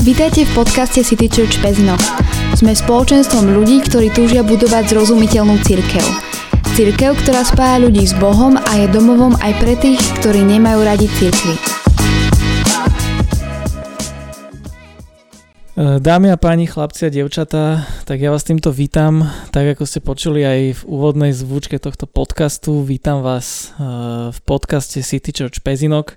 Vítajte v podcaste City Church Pezno. Sme spoločenstvom ľudí, ktorí túžia budovať zrozumiteľnú cirkev. Cirkev, ktorá spája ľudí s Bohom a je domovom aj pre tých, ktorí nemajú radi cirkvi. E, dámy a páni, chlapci a devčatá, tak ja vás týmto vítam, tak ako ste počuli aj v úvodnej zvučke tohto podcastu, vítam vás e, v podcaste City Church Pezinok.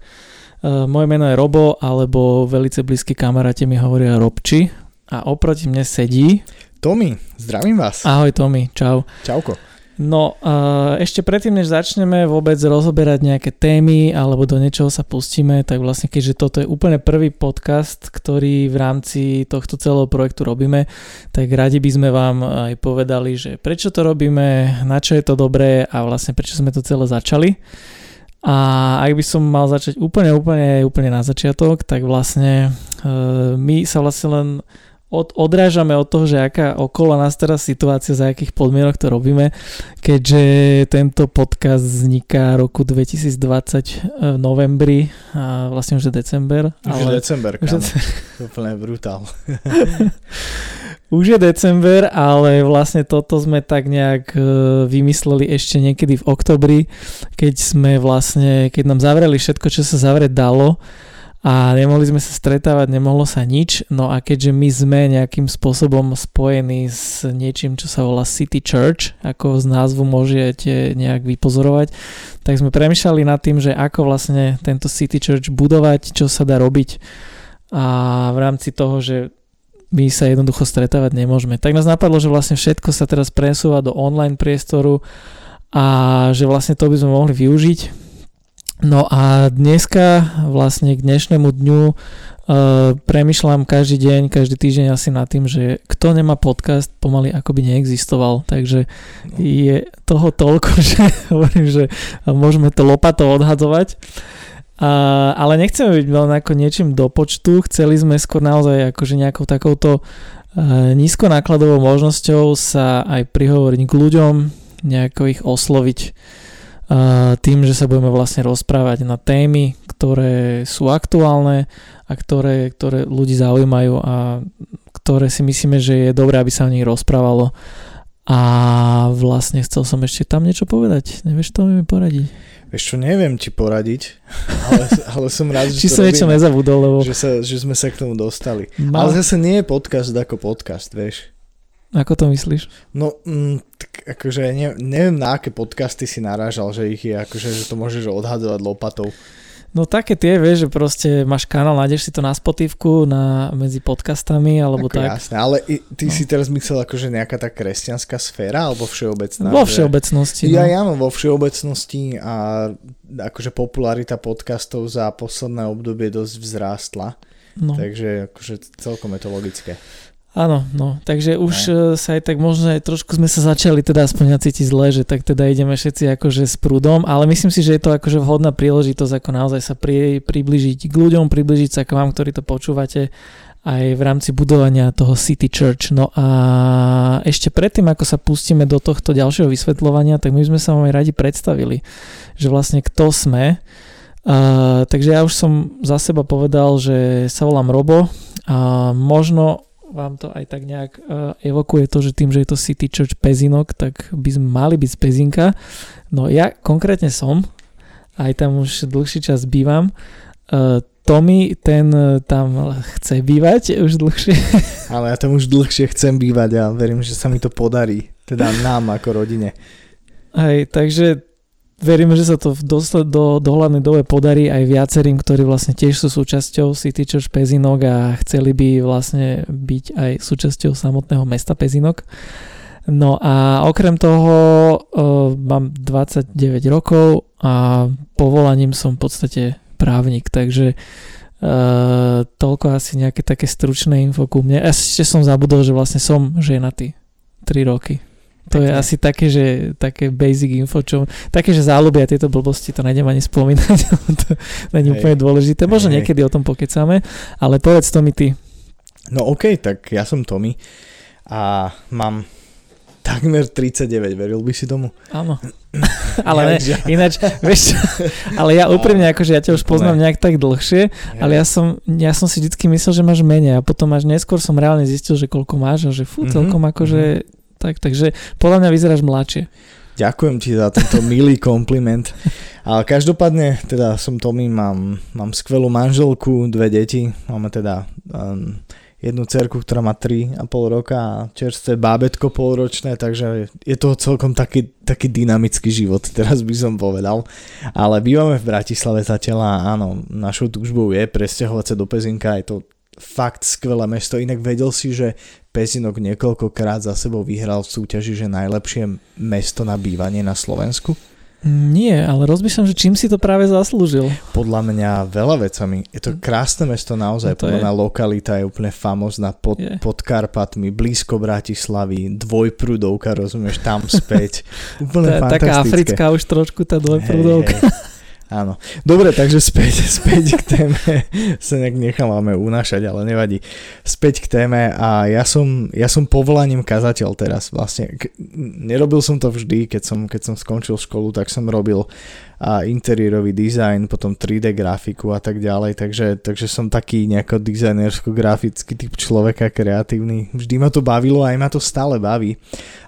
Uh, moje meno je Robo, alebo velice blízki kamaráte mi hovoria Robči a oproti mne sedí... Tomi, zdravím vás. Ahoj Tomi, čau. Čauko. No, uh, ešte predtým, než začneme vôbec rozoberať nejaké témy alebo do niečoho sa pustíme, tak vlastne keďže toto je úplne prvý podcast, ktorý v rámci tohto celého projektu robíme, tak radi by sme vám aj povedali, že prečo to robíme, na čo je to dobré a vlastne prečo sme to celé začali. A ak by som mal začať úplne, úplne, úplne na začiatok, tak vlastne uh, my sa vlastne len od, odrážame od toho, že aká okolo nás teraz situácia, za akých podmienok to robíme, keďže tento podcast vzniká roku 2020 v novembri a vlastne už je december. Už ale... december, už je... úplne brutál. Už je december, ale vlastne toto sme tak nejak e, vymysleli ešte niekedy v oktobri, keď sme vlastne, keď nám zavreli všetko, čo sa zavrieť dalo a nemohli sme sa stretávať, nemohlo sa nič, no a keďže my sme nejakým spôsobom spojení s niečím, čo sa volá City Church, ako z názvu môžete nejak vypozorovať, tak sme premýšľali nad tým, že ako vlastne tento City Church budovať, čo sa dá robiť. A v rámci toho, že my sa jednoducho stretávať nemôžeme. Tak nás napadlo, že vlastne všetko sa teraz presúva do online priestoru a že vlastne to by sme mohli využiť. No a dneska vlastne k dnešnému dňu uh, premyšľam každý deň, každý týždeň asi nad tým, že kto nemá podcast, pomaly ako by neexistoval. Takže je toho toľko, že hovorím, že môžeme to lopatou odhadzovať. Ale nechceme byť len ako niečím do počtu, chceli sme skôr naozaj akože nejakou takouto uh, nízkonákladovou možnosťou sa aj prihovoriť k ľuďom, nejako ich osloviť uh, tým, že sa budeme vlastne rozprávať na témy, ktoré sú aktuálne a ktoré, ktoré ľudí zaujímajú a ktoré si myslíme, že je dobré, aby sa o nich rozprávalo. A vlastne chcel som ešte tam niečo povedať. Nevieš to mi poradiť? Vieš čo, neviem ti poradiť, ale, ale som rád, že Či som niečo nezabudol, lebo... Že, sa, že sme sa k tomu dostali. Mal... Ale zase nie je podcast ako podcast, vieš. Ako to myslíš? No, mm, tak akože ne, neviem na aké podcasty si narážal, že ich je akože, že to môžeš odhadovať lopatou. No také tie, vieš, že proste máš kanál, nájdeš si to na Spotifku, na, medzi podcastami, alebo Ako tak. Jasné, ale i, ty no. si teraz myslel akože nejaká tá kresťanská sféra, alebo všeobecná? Vo všeobecnosti. Že... No. Ja, áno, vo všeobecnosti a akože popularita podcastov za posledné obdobie dosť vzrástla. No. Takže akože celkom je to logické. Áno, no, takže už no. sa aj tak možno aj trošku sme sa začali teda aspoň cítiť zle, že tak teda ideme všetci akože s prúdom, ale myslím si, že je to akože vhodná príležitosť ako naozaj sa pri, približiť k ľuďom, približiť sa k vám, ktorí to počúvate aj v rámci budovania toho City Church. No a ešte predtým, ako sa pustíme do tohto ďalšieho vysvetľovania, tak my sme sa vám aj radi predstavili, že vlastne kto sme. Uh, takže ja už som za seba povedal, že sa volám Robo a možno vám to aj tak nejak uh, evokuje to, že tým, že je to City Church Pezinok, tak by sme mali byť z Pezinka. No ja konkrétne som, aj tam už dlhší čas bývam. Uh, Tommy, ten uh, tam chce bývať už dlhšie. Ale ja tam už dlhšie chcem bývať a verím, že sa mi to podarí. Teda nám ako rodine. Hej, takže veríme, že sa to v dosled, do dohľadnej dobe podarí aj viacerým, ktorí vlastne tiež sú súčasťou City Church Pezinok a chceli by vlastne byť aj súčasťou samotného mesta Pezinok. No a okrem toho uh, mám 29 rokov a povolaním som v podstate právnik, takže uh, toľko asi nejaké také stručné info ku mne. Ešte som zabudol, že vlastne som ženatý 3 roky. To je asi také, že také basic info, čo, také, že záľubia tieto blbosti, to nejdem ani spomínať, to není úplne dôležité. Možno niekedy o tom pokecáme, ale povedz to mi ty. No OK, tak ja som Tommy a mám takmer 39, veril by si tomu? Áno. ale ne, ináč, vieš čo, ale ja úprimne, akože ja ťa už poznám nejak tak dlhšie, ale ja som, ja som si vždycky myslel, že máš menej a potom až neskôr som reálne zistil, že koľko máš a že fú, mhm, celkom akože, tak, takže podľa mňa vyzeráš mladšie. Ďakujem ti za tento milý kompliment. Ale každopádne, teda som Tommy, mám, mám skvelú manželku, dve deti, máme teda um, jednu cerku, ktorá má 3,5 roka a čerstvé bábetko polročné, takže je to celkom taký, taký dynamický život, teraz by som povedal. Ale bývame v Bratislave zatiaľ a áno, našou túžbou je presťahovať sa do Pezinka, je to fakt skvelé mesto, inak vedel si, že Pezinok niekoľkokrát za sebou vyhral v súťaži, že najlepšie mesto na bývanie na Slovensku? Nie, ale rozmýšľam, že čím si to práve zaslúžil. Podľa mňa veľa vecami. Je to krásne mesto naozaj. No Podľa mňa lokalita je úplne famozná pod, pod Karpatmi, blízko Bratislavy, dvojprúdovka, rozumieš, tam späť. Úplne tá, Taká africká už trošku tá dvojprúdovka. Hey, hey. Áno. Dobre, takže späť, späť k téme. sa nejak nechávame unášať, ale nevadí. Späť k téme a ja som, ja som povolaním kazateľ teraz vlastne. K- nerobil som to vždy, keď som, keď som skončil školu, tak som robil a interiérový dizajn, potom 3D grafiku a tak ďalej, takže, takže som taký nejako dizajnersko-grafický typ človeka, kreatívny. Vždy ma to bavilo a aj ma to stále baví,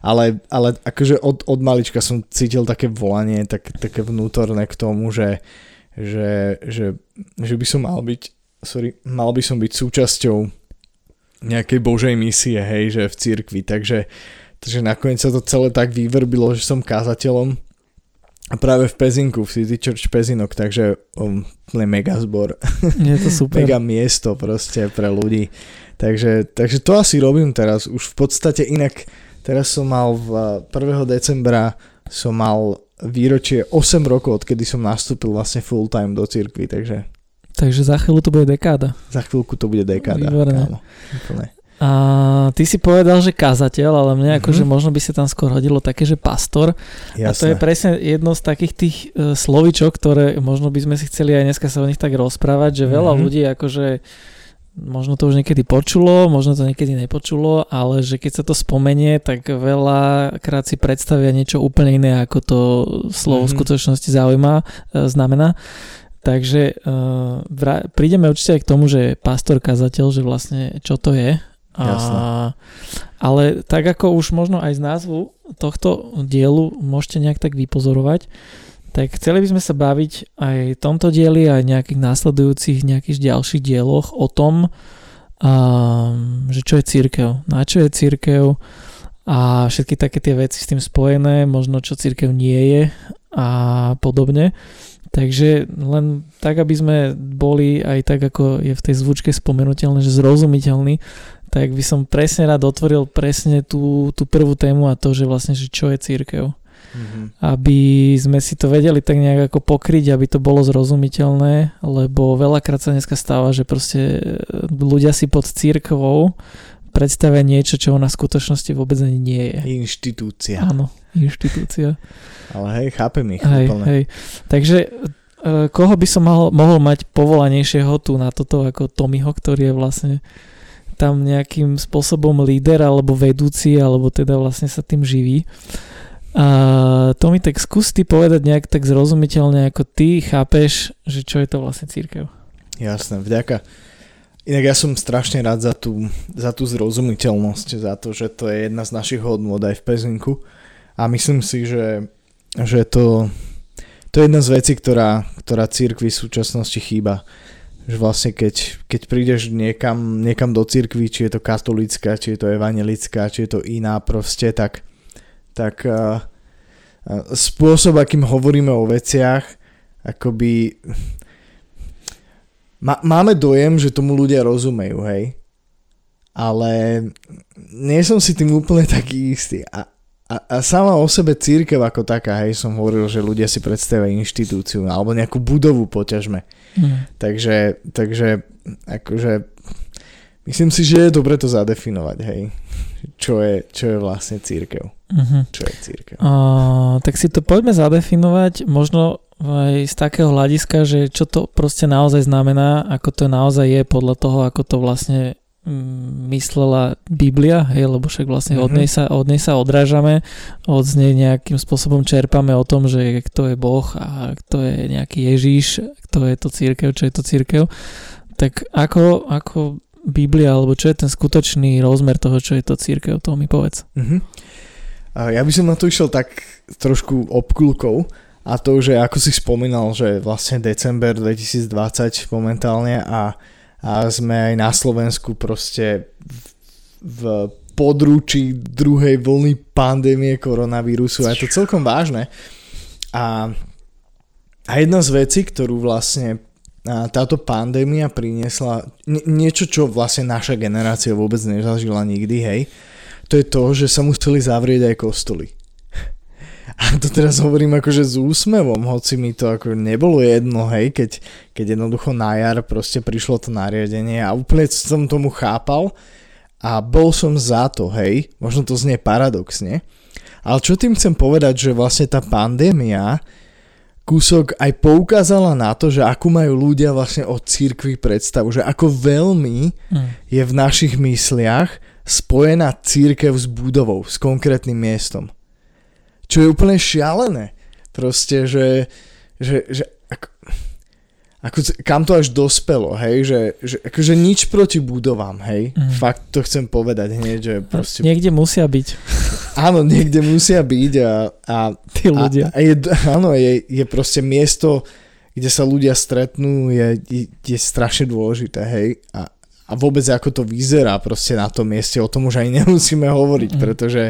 ale, ale akože od, od malička som cítil také volanie, tak, také vnútorné k tomu, že, že, že, že by som mal byť, sorry, mal by som byť súčasťou nejakej božej misie, hej, že v cirkvi, takže, takže nakoniec sa to celé tak vyvrbilo, že som kázateľom a práve v Pezinku, v City Church Pezinok, takže um, mega zbor. Je to super. mega miesto proste pre ľudí. Takže, takže to asi robím teraz. Už v podstate inak, teraz som mal v 1. decembra som mal výročie 8 rokov, odkedy som nastúpil vlastne full time do cirkvi, takže Takže za chvíľu to bude dekáda. Za chvíľku to bude dekáda. Výborné. Kámo, a ty si povedal, že kazateľ, ale mne mm-hmm. akože možno by sa tam skôr hodilo také, že pastor. Jasné. A to je presne jedno z takých tých uh, slovičok, ktoré možno by sme si chceli aj dneska sa o nich tak rozprávať, že veľa mm-hmm. ľudí akože možno to už niekedy počulo, možno to niekedy nepočulo, ale že keď sa to spomenie, tak veľa krát si predstavia niečo úplne iné, ako to slovo mm-hmm. v skutočnosti zaujíma, uh, znamená. Takže uh, vra- prídeme určite aj k tomu, že pastor kazateľ, že vlastne čo to je a, ale tak ako už možno aj z názvu tohto dielu môžete nejak tak vypozorovať, tak chceli by sme sa baviť aj v tomto dieli, aj nejakých následujúcich nejakých ďalších dieloch o tom, a, že čo je církev, na čo je církev a všetky také tie veci s tým spojené, možno čo církev nie je a podobne. Takže len tak, aby sme boli aj tak, ako je v tej zvučke spomenutelné, že zrozumiteľný, tak by som presne rád otvoril presne tú, tú prvú tému a to, že vlastne, že čo je církev. Mm-hmm. Aby sme si to vedeli tak nejak ako pokryť, aby to bolo zrozumiteľné, lebo veľakrát sa dneska stáva, že proste ľudia si pod církvou predstavia niečo, čo ona v skutočnosti vôbec ani nie je. Inštitúcia. Áno, inštitúcia. Ale hej, chápem ich hej, úplne. Hej. Takže e, koho by som mohol, mohol mať povolanejšieho tu na toto ako Tomiho, ktorý je vlastne tam nejakým spôsobom líder alebo vedúci, alebo teda vlastne sa tým živí. A to mi tak skús ty povedať nejak tak zrozumiteľne, ako ty chápeš, že čo je to vlastne církev. Jasné, vďaka. Inak ja som strašne rád za tú, za tú zrozumiteľnosť, za to, že to je jedna z našich hodnôt aj v Pezinku. A myslím si, že, že to, to je jedna z vecí, ktorá, ktorá církvi v súčasnosti chýba že vlastne keď, keď prídeš niekam, niekam do cirkvi, či je to katolická, či je to evangelická, či je to iná proste, tak, tak uh, spôsob, akým hovoríme o veciach, akoby má, máme dojem, že tomu ľudia rozumejú, hej? Ale nie som si tým úplne taký istý. A, a, a sama o sebe církev ako taká, hej, som hovoril, že ľudia si predstavia inštitúciu alebo nejakú budovu poťažme. Mm. Takže, takže akože myslím si, že je dobre to zadefinovať, hej. Čo je, čo je vlastne církev. Mm-hmm. Čo je církev. Uh, tak si to poďme zadefinovať možno aj z takého hľadiska, že čo to proste naozaj znamená, ako to naozaj je podľa toho, ako to vlastne myslela Biblia, hej, lebo však vlastne mm-hmm. od, Mhm. nej sa, od nej sa odrážame, od nej nejakým spôsobom čerpame o tom, že kto je Boh a kto je nejaký Ježíš, kto je to církev, čo je to církev. Tak ako, ako Biblia, alebo čo je ten skutočný rozmer toho, čo je to církev, to mi povedz. Mhm. A ja by som na to išiel tak trošku obkulkou a to, že ako si spomínal, že vlastne december 2020 momentálne a, a sme aj na Slovensku proste v, v područí druhej vlny pandémie koronavírusu a je to celkom vážne. A, a jedna z vecí, ktorú vlastne táto pandémia priniesla nie, niečo, čo vlastne naša generácia vôbec nezažila nikdy, hej, to je to, že sa museli zavrieť aj kostoly. A to teraz hovorím akože s úsmevom, hoci mi to ako nebolo jedno, hej, keď, keď jednoducho na jar proste prišlo to nariadenie a úplne som tomu chápal a bol som za to, hej, možno to znie paradoxne, ale čo tým chcem povedať, že vlastne tá pandémia kúsok aj poukázala na to, že akú majú ľudia vlastne o cirkvi predstavu, že ako veľmi Mm. je v našich mysliach spojená církev s budovou, s konkrétnym miestom. Čo je úplne šialené. Proste, že, že, že ako, ako, kam to až dospelo, hej, že, že akože nič proti budovám, hej, Mhm. fakt to chcem povedať hneď, že proste, Niekde musia byť áno, niekde musia byť a, a tí ľudia. a, a je, áno, je, je proste miesto, kde sa ľudia stretnú, je, je, je strašne dôležité, hej. A, a vôbec ako to vyzerá proste na tom mieste, o tom už aj nemusíme hovoriť, Mm. pretože,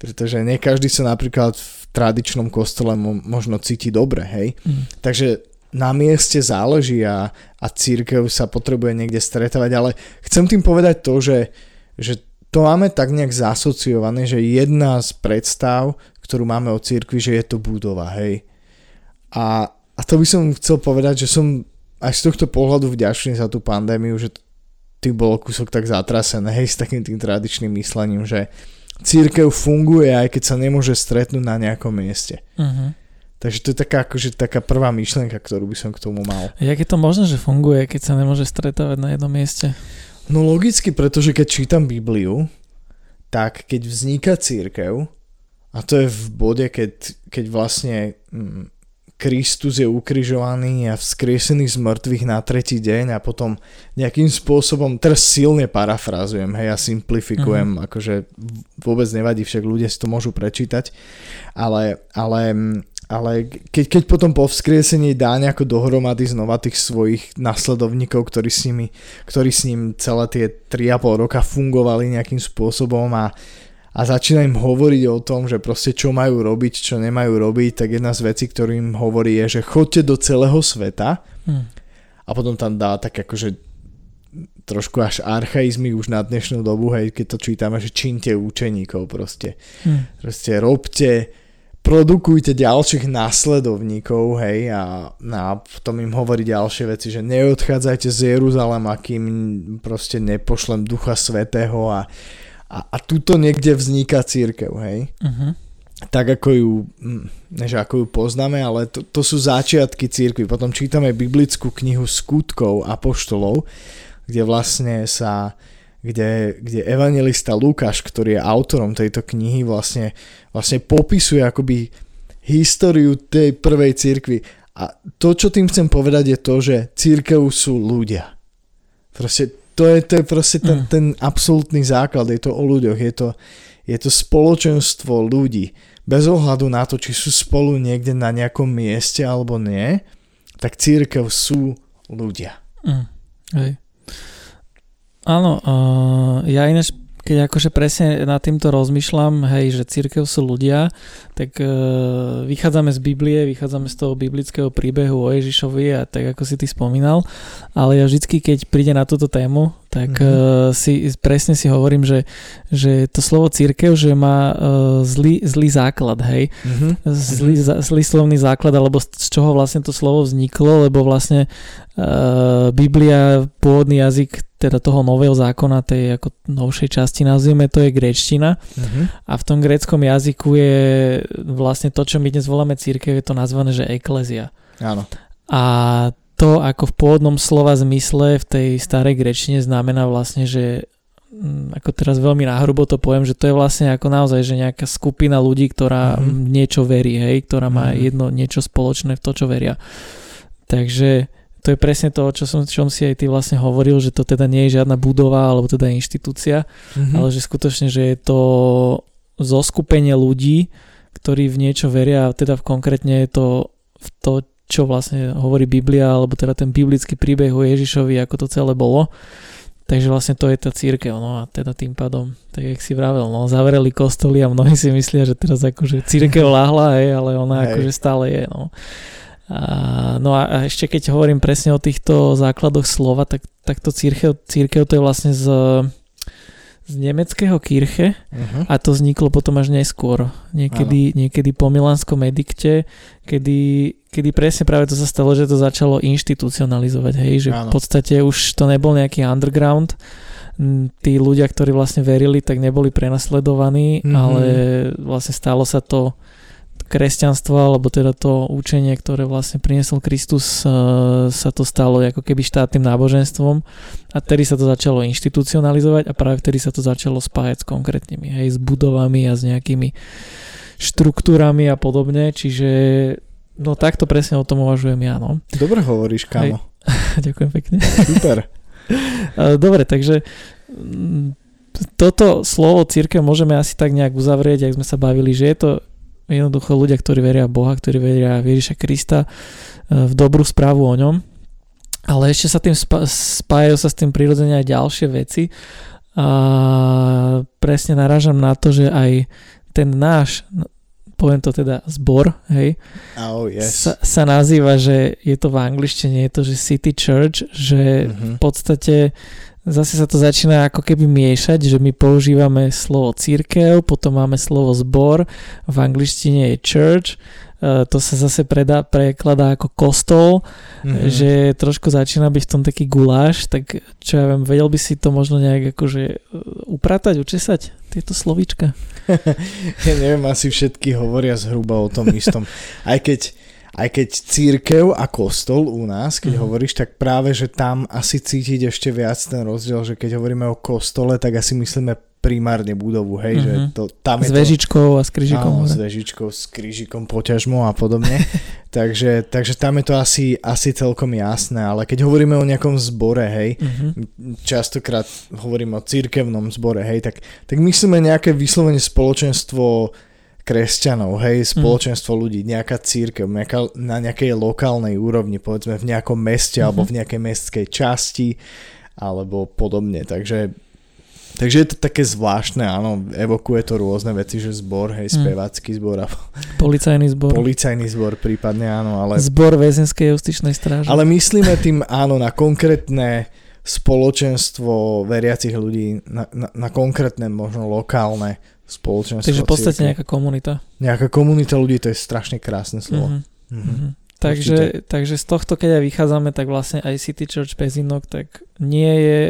pretože nie každý sa napríklad v tradičnom kostole mo, možno cíti dobre, hej. Mm. Takže na mieste záleží a, a církev sa potrebuje niekde stretávať, ale chcem tým povedať to, že, že to máme tak nejak zasociované, že jedna z predstav, ktorú máme o církvi, že je to budova, hej. A, a to by som chcel povedať, že som aj z tohto pohľadu vďačný za tú pandémiu, že ty bolo kúsok tak zatrasené, hej, s takým tým tradičným myslením, že církev funguje, aj keď sa nemôže stretnúť na nejakom mieste. Uh-huh. Takže to je taká, akože, taká prvá myšlienka, ktorú by som k tomu mal. Jak je to možné, že funguje, keď sa nemôže stretávať na jednom mieste? No logicky, pretože keď čítam Bibliu, tak keď vzniká církev, a to je v bode, keď, keď vlastne mm, Kristus je ukrižovaný a vzkriesený z mŕtvych na tretí deň a potom nejakým spôsobom, teraz silne parafrázujem, hej, ja simplifikujem, mm-hmm. akože vôbec nevadí, však ľudia si to môžu prečítať, ale, ale, ale keď, keď potom po vzkriesení dá nejako dohromady znova tých svojich nasledovníkov, ktorí s, nimi, ktorí s ním celé tie 3,5 roka fungovali nejakým spôsobom a a začína im hovoriť o tom, že proste čo majú robiť, čo nemajú robiť, tak jedna z vecí, ktorú im hovorí je, že chodte do celého sveta Hm. a potom tam dá tak akože trošku až archaizmy už na dnešnú dobu, hej, keď to čítame, že čínte učeníkov proste. Hm. Proste robte, produkujte ďalších následovníkov, hej, a, a potom im hovorí ďalšie veci, že neodchádzajte z Jeruzalema, kým proste nepošlem Ducha Svetého a a, a tuto niekde vzniká církev, hej. Uh-huh. Tak ako ju, hm, než ako ju poznáme, ale to, to sú začiatky církvy. Potom čítame biblickú knihu skutkov apoštolov, kde vlastne sa, kde, kde evangelista Lukáš, ktorý je autorom tejto knihy, vlastne, vlastne popisuje akoby históriu tej prvej církvy. A to, čo tým chcem povedať, je to, že církev sú ľudia. Proste to je, to je proste ten, Mm. ten absolútny základ, je to o ľuďoch, je to, je to spoločenstvo ľudí. Bez ohľadu na to, či sú spolu niekde na nejakom mieste alebo nie, tak církev sú ľudia. Mm. Hej. Áno, uh, ja ináč, keď akože presne nad týmto rozmýšľam, hej, že církev sú ľudia, tak uh, vychádzame z Biblie, vychádzame z toho biblického príbehu o Ježišovi a tak ako si ty spomínal, ale ja vždycky, keď príde na túto tému, tak Mhm. uh, si presne si hovorím, že, že to slovo církev, že má uh, zlý, zlý základ, hej, Mhm. zlý, za- zlý slovný základ, alebo z z čoho vlastne to slovo vzniklo, lebo vlastne uh, Biblia, pôvodný jazyk teda toho nového zákona, tej ako novšej časti nazvime, to je gréčtina Mhm. a v tom gréckom jazyku je vlastne to, čo my dnes voláme církev, je to nazvané, že eklezia. Áno. A to, ako v pôvodnom slova zmysle v tej starej grečine znamená vlastne, že mm, ako teraz veľmi náhrubo to poviem, že to je vlastne ako naozaj, že nejaká skupina ľudí, ktorá mm-hmm. niečo verí, hej, ktorá má mm-hmm. jedno niečo spoločné v to, čo veria. Takže to je presne to, čo som, čom si aj ty vlastne hovoril, že to teda nie je žiadna budova alebo teda inštitúcia, mm-hmm. ale že skutočne, že je to zoskupenie ľudí, ktorí v niečo veria a teda v konkrétne je to v to, čo vlastne hovorí Biblia, alebo teda ten biblický príbeh o Ježišovi, ako to celé bolo. Takže vlastne to je tá církev, no a teda tým pádom, tak jak si vravel, no zavreli kostoly a mnohí si myslia, že teraz akože církev láhla, hej, ale ona hej. akože stále je, no. A, no a ešte keď hovorím presne o týchto základoch slova, tak, tak to církev, církev to je vlastne z, z nemeckého Kirche uh-huh. a to vzniklo potom až neskôr. Niekedy, niekedy po Milánskom edikte, kedy, kedy presne práve to sa stalo, že to začalo inštitucionalizovať, hej, že ano. v podstate už to nebol nejaký underground, tí ľudia, ktorí vlastne verili, tak neboli prenasledovaní, mm-hmm. ale vlastne stalo sa to kresťanstvo, alebo teda to učenie, ktoré vlastne priniesol Kristus, e, sa to stalo ako keby štátnym náboženstvom a tedy sa to začalo inštitucionalizovať a práve vtedy sa to začalo spájať s konkrétnymi, hej, s budovami a s nejakými štruktúrami a podobne, čiže no takto presne o tom uvažujem ja, no. Dobre hovoríš, kamo. Ďakujem pekne. Super. E, dobre, takže mm, toto slovo církev môžeme asi tak nejak uzavrieť, ak sme sa bavili, že je to Jednoducho ľudia, ktorí veria Boha, ktorí veria Ježiša Krista, e, v dobrú správu o ňom. Ale ešte sa tým spájajú sa s tým prirodzene aj ďalšie veci. A presne narážam na to, že aj ten náš, no, poviem to teda zbor, hej, oh, yes. sa, sa nazýva, že je to v angličtine, je to, že City Church, že mm-hmm. v podstate zase sa to začína ako keby miešať, že my používame slovo církev, potom máme slovo zbor, v angličtine je church, e, to sa zase predá, prekladá ako kostol, mm-hmm. že trošku začína byť v tom taký guláš, tak čo ja viem, vedel by si to možno nejak akože e, upratať, učesať tieto slovíčka? ja neviem, asi všetky hovoria zhruba o tom istom. Aj keď aj keď církev a kostol u nás, keď mm. hovoríš, tak práve, že tam asi cítiť ešte viac ten rozdiel, že keď hovoríme o kostole, tak asi myslíme primárne budovu, hej, mm-hmm. že mhm. to, tam je S vežičkou a s kryžikom. Áno, s vežičkou, s kryžikom, poťažmo a podobne. takže, takže tam je to asi, asi celkom jasné, ale keď hovoríme o nejakom zbore, hej, mm-hmm. častokrát hovorím o církevnom zbore, hej, tak, tak myslíme nejaké vyslovene spoločenstvo kresťanov, hej, mhm. spoločenstvo mm. ľudí, nejaká církev, nejaká, na nejakej lokálnej úrovni, povedzme v nejakom meste mm-hmm. alebo v nejakej mestskej časti alebo podobne, takže takže je to také zvláštne, áno, evokuje to rôzne veci, že zbor, hej, mhm. spevácky zbor a... Policajný zbor. Policajný zbor prípadne, áno, ale... Zbor väzenskej justičnej stráže. Ale myslíme tým, áno, na konkrétne spoločenstvo veriacich ľudí, na, na, na konkrétne, možno lokálne spoločenstvo. Takže v podstate nejaká komunita. Nejaká komunita ľudí, to je strašne krásne slovo. Mm-hmm. Mm-hmm. Takže, takže z tohto, keď aj vychádzame, tak vlastne aj City Church Pezinok, tak nie je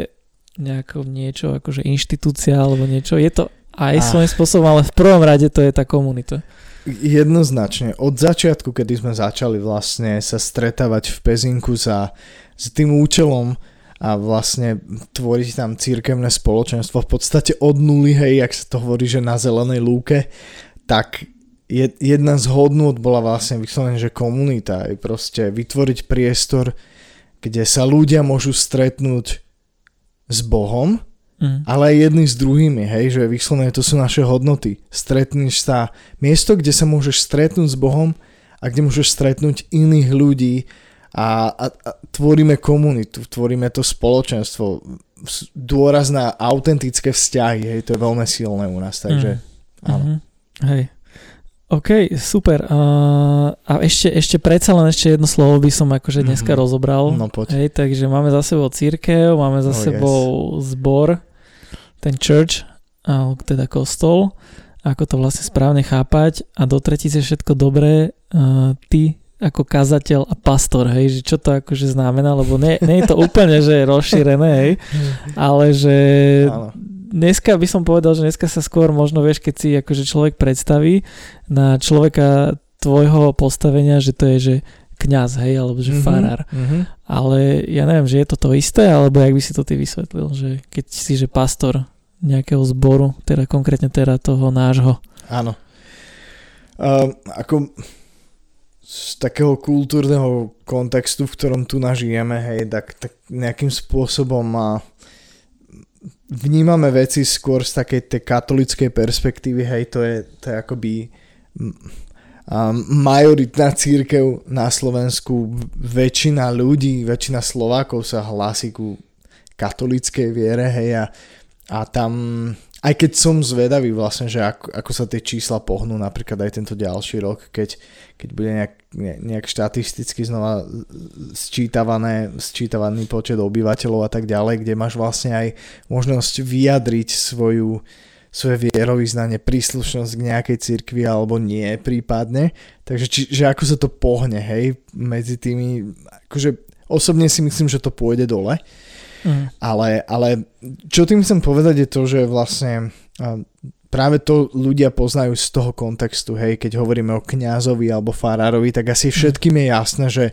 nejako niečo akože inštitúcia alebo niečo. Je to aj ah. svojím spôsobom, ale v prvom rade to je tá komunita. Jednoznačne. Od začiatku, kedy sme začali vlastne sa stretávať v Pezinku za, s tým účelom a vlastne tvoriť tam církevné spoločenstvo v podstate od nuly, hej, jak sa to hovorí, že na zelenej lúke, tak jedna z hodnôt bola vlastne vyslovene, že komunita, je proste vytvoriť priestor, kde sa ľudia môžu stretnúť s Bohom, mm. ale aj jedni s druhými, hej, že vyslovene to sú naše hodnoty. Stretneš sa, miesto, kde sa môžeš stretnúť s Bohom a kde môžeš stretnúť iných ľudí, a, a, a tvoríme komunitu, tvoríme to spoločenstvo, dôraz na autentické vzťahy, hej, to je veľmi silné u nás, takže mm. áno. Mm-hmm. Hej. OK, super. Uh, a ešte, ešte predsa len ešte jedno slovo by som akože mhm. dneska mm-hmm. rozobral. No poď. Hej, takže máme za sebou církev, máme za oh, sebou yes. zbor, ten church, teda kostol, ako to vlastne správne chápať a do tretice všetko dobré, uh, ty ako kazateľ a pastor, hej, že čo to akože znamená, lebo nie, nie je to úplne, že je rozšírené, hej, ale že dneska by som povedal, že dneska sa skôr možno, vieš, keď si akože človek predstaví na človeka tvojho postavenia, že to je, že kňaz, hej, alebo že Mhm, farár. mhm. Ale ja neviem, že je to to isté, alebo jak by si to ty vysvetlil, že keď si, že pastor nejakého zboru, teda konkrétne teda toho nášho. Áno. Uh, ako z takého kultúrneho kontextu, v ktorom tu nažijeme, hej, tak, tak nejakým spôsobom a vnímame veci skôr z takej tej katolickej perspektívy, hej, to je, to je akoby a majoritná církev na Slovensku, väčšina ľudí, väčšina Slovákov sa hlási ku katolíckej viere, hej, a, a tam, aj keď som zvedavý vlastne, že ako, ako sa tie čísla pohnú napríklad aj tento ďalší rok, keď, keď bude nejak, ne, nejak štatisticky znova sčítavané, sčítavaný počet obyvateľov a tak ďalej, kde máš vlastne aj možnosť vyjadriť svoju, svoje vierovýznanie, príslušnosť k nejakej cirkvi alebo nie prípadne. Takže či, že ako sa to pohne, hej, medzi tými, akože osobne si myslím, že to pôjde dole. Mm. Ale, ale čo tým chcem povedať je to, že vlastne práve to ľudia poznajú z toho kontextu, hej, keď hovoríme o kňazovi alebo farárovi, tak asi všetkým je jasné, že,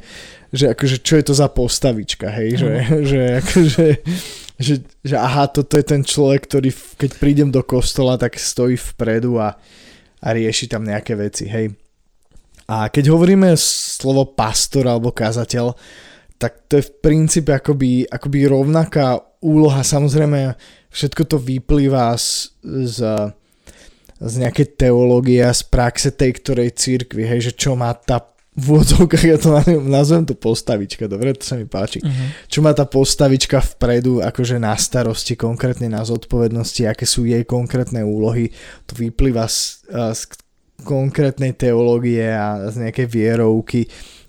že akože čo je to za postavička, hej, že, že akože že, že aha, toto je ten človek, ktorý keď prídem do kostola, tak stojí vpredu a, a rieši tam nejaké veci, hej. A keď hovoríme slovo pastor alebo kazateľ, tak to je v princípe akoby, akoby rovnaká úloha. Samozrejme, všetko to vyplýva z, z, z nejakej teológie a z praxe tej ktorej církvy, hej, že čo má tá v úvodzovkách, ja to nazvem, to postavička, dobre, to sa mi páči. Mhm. Čo má tá postavička vpredu, akože na starosti, konkrétne na zodpovednosti, aké sú jej konkrétne úlohy, to vyplýva z, z konkrétnej teológie a z nejakej vierovky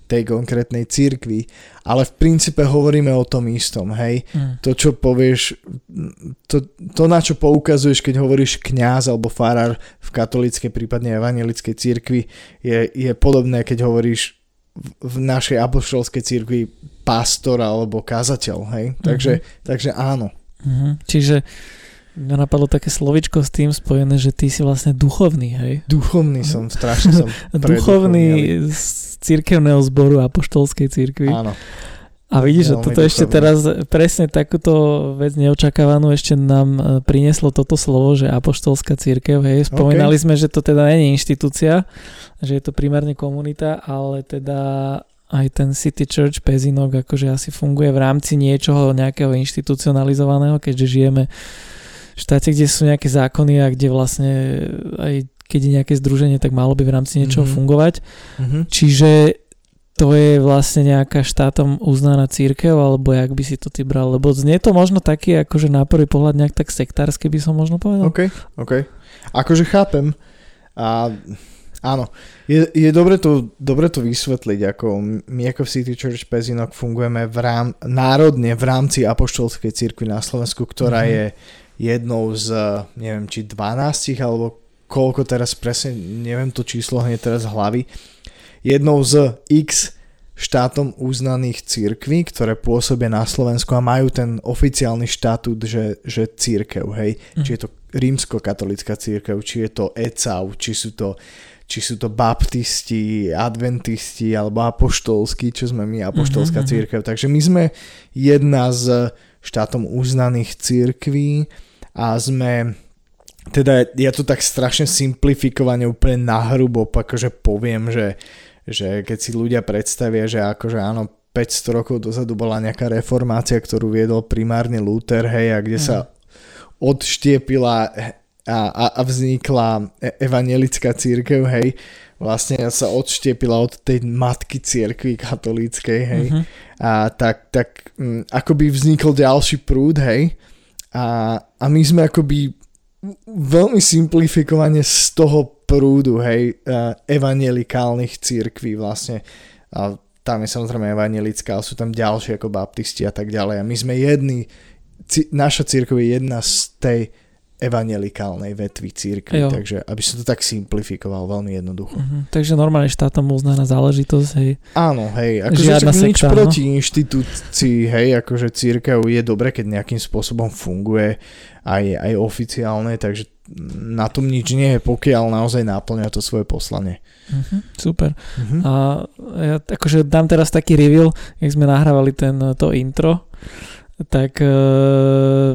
tej konkrétnej cirkvi, ale v princípe hovoríme o tom istom, hej. Mm. To, čo povieš, to, to na čo poukazuješ, keď hovoríš kňaz alebo farár v katolíckej, prípadne evangelickej cirkvi, je, je podobné, keď hovoríš v, našej apoštolskej cirkvi pastor alebo kazateľ, hej. Takže, takže áno. Mhm. Čiže mňa napadlo také slovičko s tým spojené, že ty si vlastne duchovný, hej? Duchovný som, strašne som Duchovný z církevného zboru apoštolskej církvy. Áno. A vidíš, že toto ešte teraz presne takúto vec neočakávanú ešte nám e, prinieslo toto slovo, že apoštolská církev, hej. Spomínali sme, že to teda nie je inštitúcia, že je to primárne komunita, ale teda aj ten City Church Pezinok akože asi funguje v rámci niečoho nejakého inštitucionalizovaného, keďže žijeme štáte, kde sú nejaké zákony a kde vlastne aj keď je nejaké združenie, tak malo by v rámci niečoho Mhm. fungovať. Mhm. Čiže to je vlastne nejaká štátom uznaná církev, alebo jak by si to ty bral? Lebo znie to možno taký, akože na prvý pohľad nejak tak sektársky by som možno povedal. OK, OK. Akože chápem. A áno, je, je dobre, to, dobre to vysvetliť, ako my ako v City Church Pezinok fungujeme v rám, národne v rámci apoštolskej cirkvi na Slovensku, ktorá Mhm. je jednou z, neviem, či 12 alebo koľko teraz presne, neviem to číslo hneď teraz z hlavy, jednou z x štátom uznaných církví, ktoré pôsobia na Slovensku a majú ten oficiálny štatút, že, že církev, hej. Mhm. Či je to rímskokatolická církev, či je to ECAU, či sú to, či sú to baptisti, adventisti alebo apoštolskí, čo sme my, apoštolská Mhm, mhm. církev. Takže my sme jedna z štátom uznaných církví a sme teda ja to tak strašne simplifikovane úplne nahrubo akože poviem, že, že keď si ľudia predstavia, že akože áno, 500 rokov dozadu bola nejaká reformácia, ktorú viedol primárne Luther, hej, a kde sa odštiepila a, a, a vznikla e- evangelická církev, hej, vlastne sa odštiepila od tej matky církvy katolíckej, hej, Mhm. a tak, tak m, akoby vznikol ďalší prúd, hej, a, a my sme akoby veľmi simplifikovane z toho prúdu, hej, evangelikálnych církví vlastne. A tam je samozrejme evangelická, ale sú tam ďalšie ako baptisti a tak ďalej. A my sme jedni, naša církev je jedna z tej evangelikálnej vetvy církvy, Jo. takže aby som to tak simplifikoval veľmi jednoducho. Mhm. Takže normálne štátom uznaná záležitosť, hej. Áno, hej, akože však nič sekta, no. proti inštitúcii, hej, akože církev je dobre, keď nejakým spôsobom funguje aj, aj oficiálne, takže na tom nič nie je, pokiaľ naozaj náplňa to svoje poslanie. Mhm. Super. Mhm. A ja akože dám teraz taký reveal, jak sme nahrávali ten, to intro, tak e,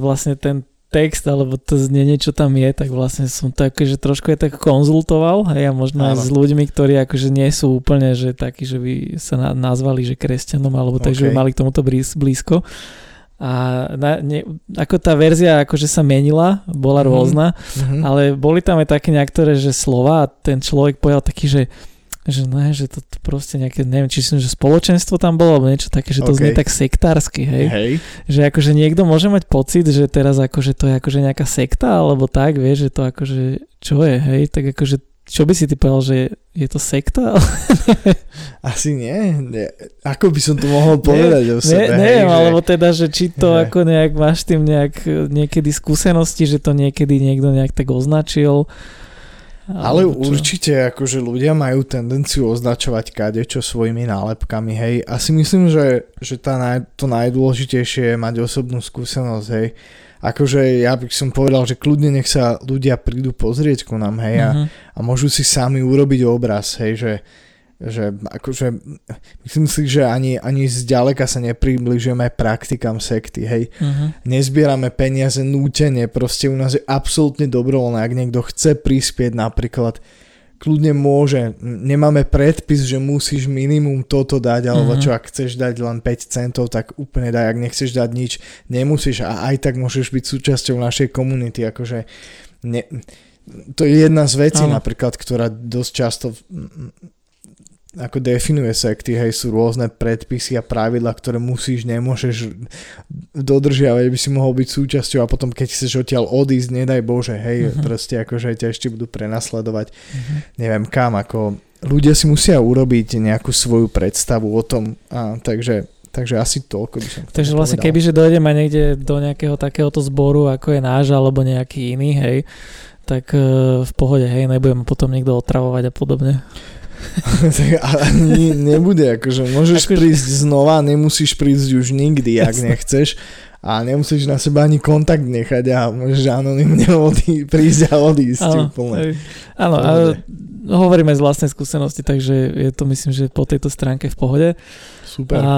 vlastne ten text alebo to znenie, čo tam je, tak vlastne som to akože trošku je tak konzultoval hej, a možno aj s ľuďmi, ktorí akože nie sú úplne že takí, že by sa na, nazvali že kresťanom alebo tak, že by mali k tomuto blíz, blízko. A na, ne, ako tá verzia akože sa menila, bola Mhm. rôzna, Mhm. ale boli tam aj také niektoré, že slova a ten človek povedal taký, že že ne, že to, proste nejaké, neviem, či som, že spoločenstvo tam bolo, alebo niečo také, že to OK. znie tak sektársky, hej? Hej. Že akože niekto môže mať pocit, že teraz akože to je akože nejaká sekta, alebo tak, vieš, že to akože, čo je, hej? Tak akože, čo by si ty povedal, že je to sekta? Asi nie. nie. Ako by som to mohol povedať o ne, sebe? neviem, hej, že- alebo teda, že či to Hej. ako nejak máš tým nejak e, niekedy skúsenosti, že to niekedy niekto nejak tak označil. Ale čo? určite, akože ľudia majú tendenciu označovať kadečo svojimi nálepkami, hej. A si myslím, že, že tá naj, to najdôležitejšie je mať osobnú skúsenosť, hej. Akože ja by som povedal, že kľudne nech sa ľudia prídu pozrieť ku nám, hej, a, Mhm. a môžu si sami urobiť obraz, hej, že, že akože myslím si, že ani, ani zďaleka sa nepribližujeme praktikám sekty, hej. Mhm. Nezbierame peniaze nútene, proste u nás je absolútne dobrovoľné, ak niekto chce prispieť napríklad, kľudne môže, nemáme predpis, že musíš minimum toto dať, alebo Mhm. čo, ak chceš dať len 5 centov, tak úplne daj, ak nechceš dať nič, nemusíš a aj tak môžeš byť súčasťou našej komunity, akože ne, to je jedna z vecí Áno. napríklad, ktorá dosť často ako definuje sekty, hej, sú rôzne predpisy a pravidla, ktoré musíš, nemôžeš dodržiavať, aby si mohol byť súčasťou a potom keď chceš odtiaľ odísť, nedaj Bože, hej, Mhm. proste akože ťa ešte budú prenasledovať, Mhm. neviem kam, ako ľudia si musia urobiť nejakú svoju predstavu o tom, a, takže, takže asi toľko by som Takže vlastne keby, že dojdeme niekde do nejakého takéhoto zboru, ako je náš, alebo nejaký iný, hej, tak e, v pohode, hej, nebudeme potom niekto otravovať a podobne. Ale nie, nebude, akože môžeš Akože- prísť znova, nemusíš prísť už nikdy, ak Jasné. nechceš a nemusíš na seba ani kontakt nechať a môžeš anonimne odí, prísť a odísť Áno, úplne. Áno, ale hovoríme z vlastnej skúsenosti, takže je to myslím, že po tejto stránke v pohode. Super. A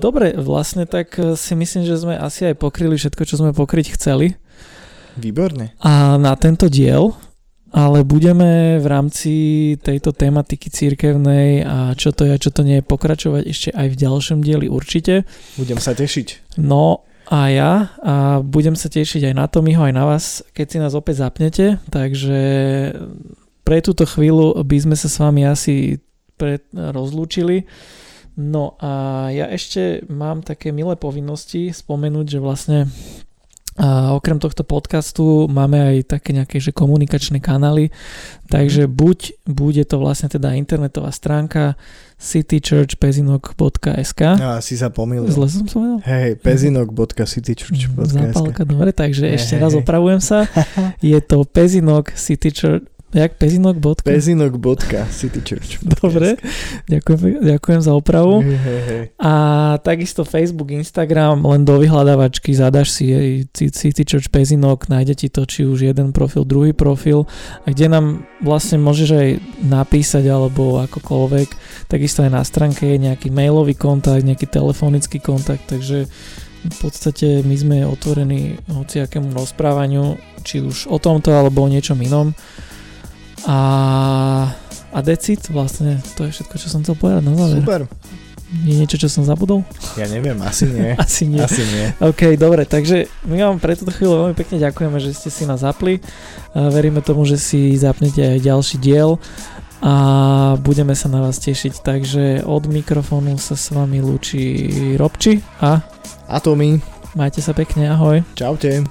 dobre, vlastne tak e, si myslím, že sme asi aj pokryli všetko, čo sme pokryť chceli. Výborne. A na tento diel, ale budeme v rámci tejto tematiky církevnej a čo to je a čo to nie je pokračovať ešte aj v ďalšom dieli určite. Budem sa tešiť. No a ja a budem sa tešiť aj na to, Miho, aj na vás, keď si nás opäť zapnete, takže pre túto chvíľu by sme sa s vami asi pred, rozlúčili. No a ja ešte mám také milé povinnosti spomenúť, že vlastne a okrem tohto podcastu máme aj také nejaké že komunikačné kanály, takže buď bude to vlastne teda internetová stránka citychurchpezinok.sk No, si sa pomýlil. Zle som sa povedal? Hej, pezinok.citychurch.sk Zápalka, dobre, takže Hej, ešte hej, raz opravujem sa. Je to Pezinok City Church, jak Pezinok? bodka? pezinok.citychurch.sk Dobre, ďakujem, ďakujem za opravu. A takisto Facebook, Instagram, len do vyhľadávačky zadaš si City Church Pezinok, nájde ti to či už jeden profil, druhý profil a kde nám vlastne môžeš aj napísať alebo akokoľvek, takisto aj na stránke je nejaký mailový kontakt, nejaký telefonický kontakt, takže v podstate my sme otvorení hociakému rozprávaniu, či už o tomto alebo o niečom inom. A, a decit, vlastne to je všetko, čo som chcel povedať na záver. Super. Je niečo, čo som zabudol? Ja neviem, asi nie. Asi nie. Asi nie. OK, dobre, takže my vám pre túto chvíľu veľmi pekne ďakujeme, že ste si nás zapli. Veríme tomu, že si zapnete aj ďalší diel a budeme sa na vás tešiť. Takže od mikrofónu sa s vami lúči Robči a A to my. majte sa pekne, ahoj. Čaute.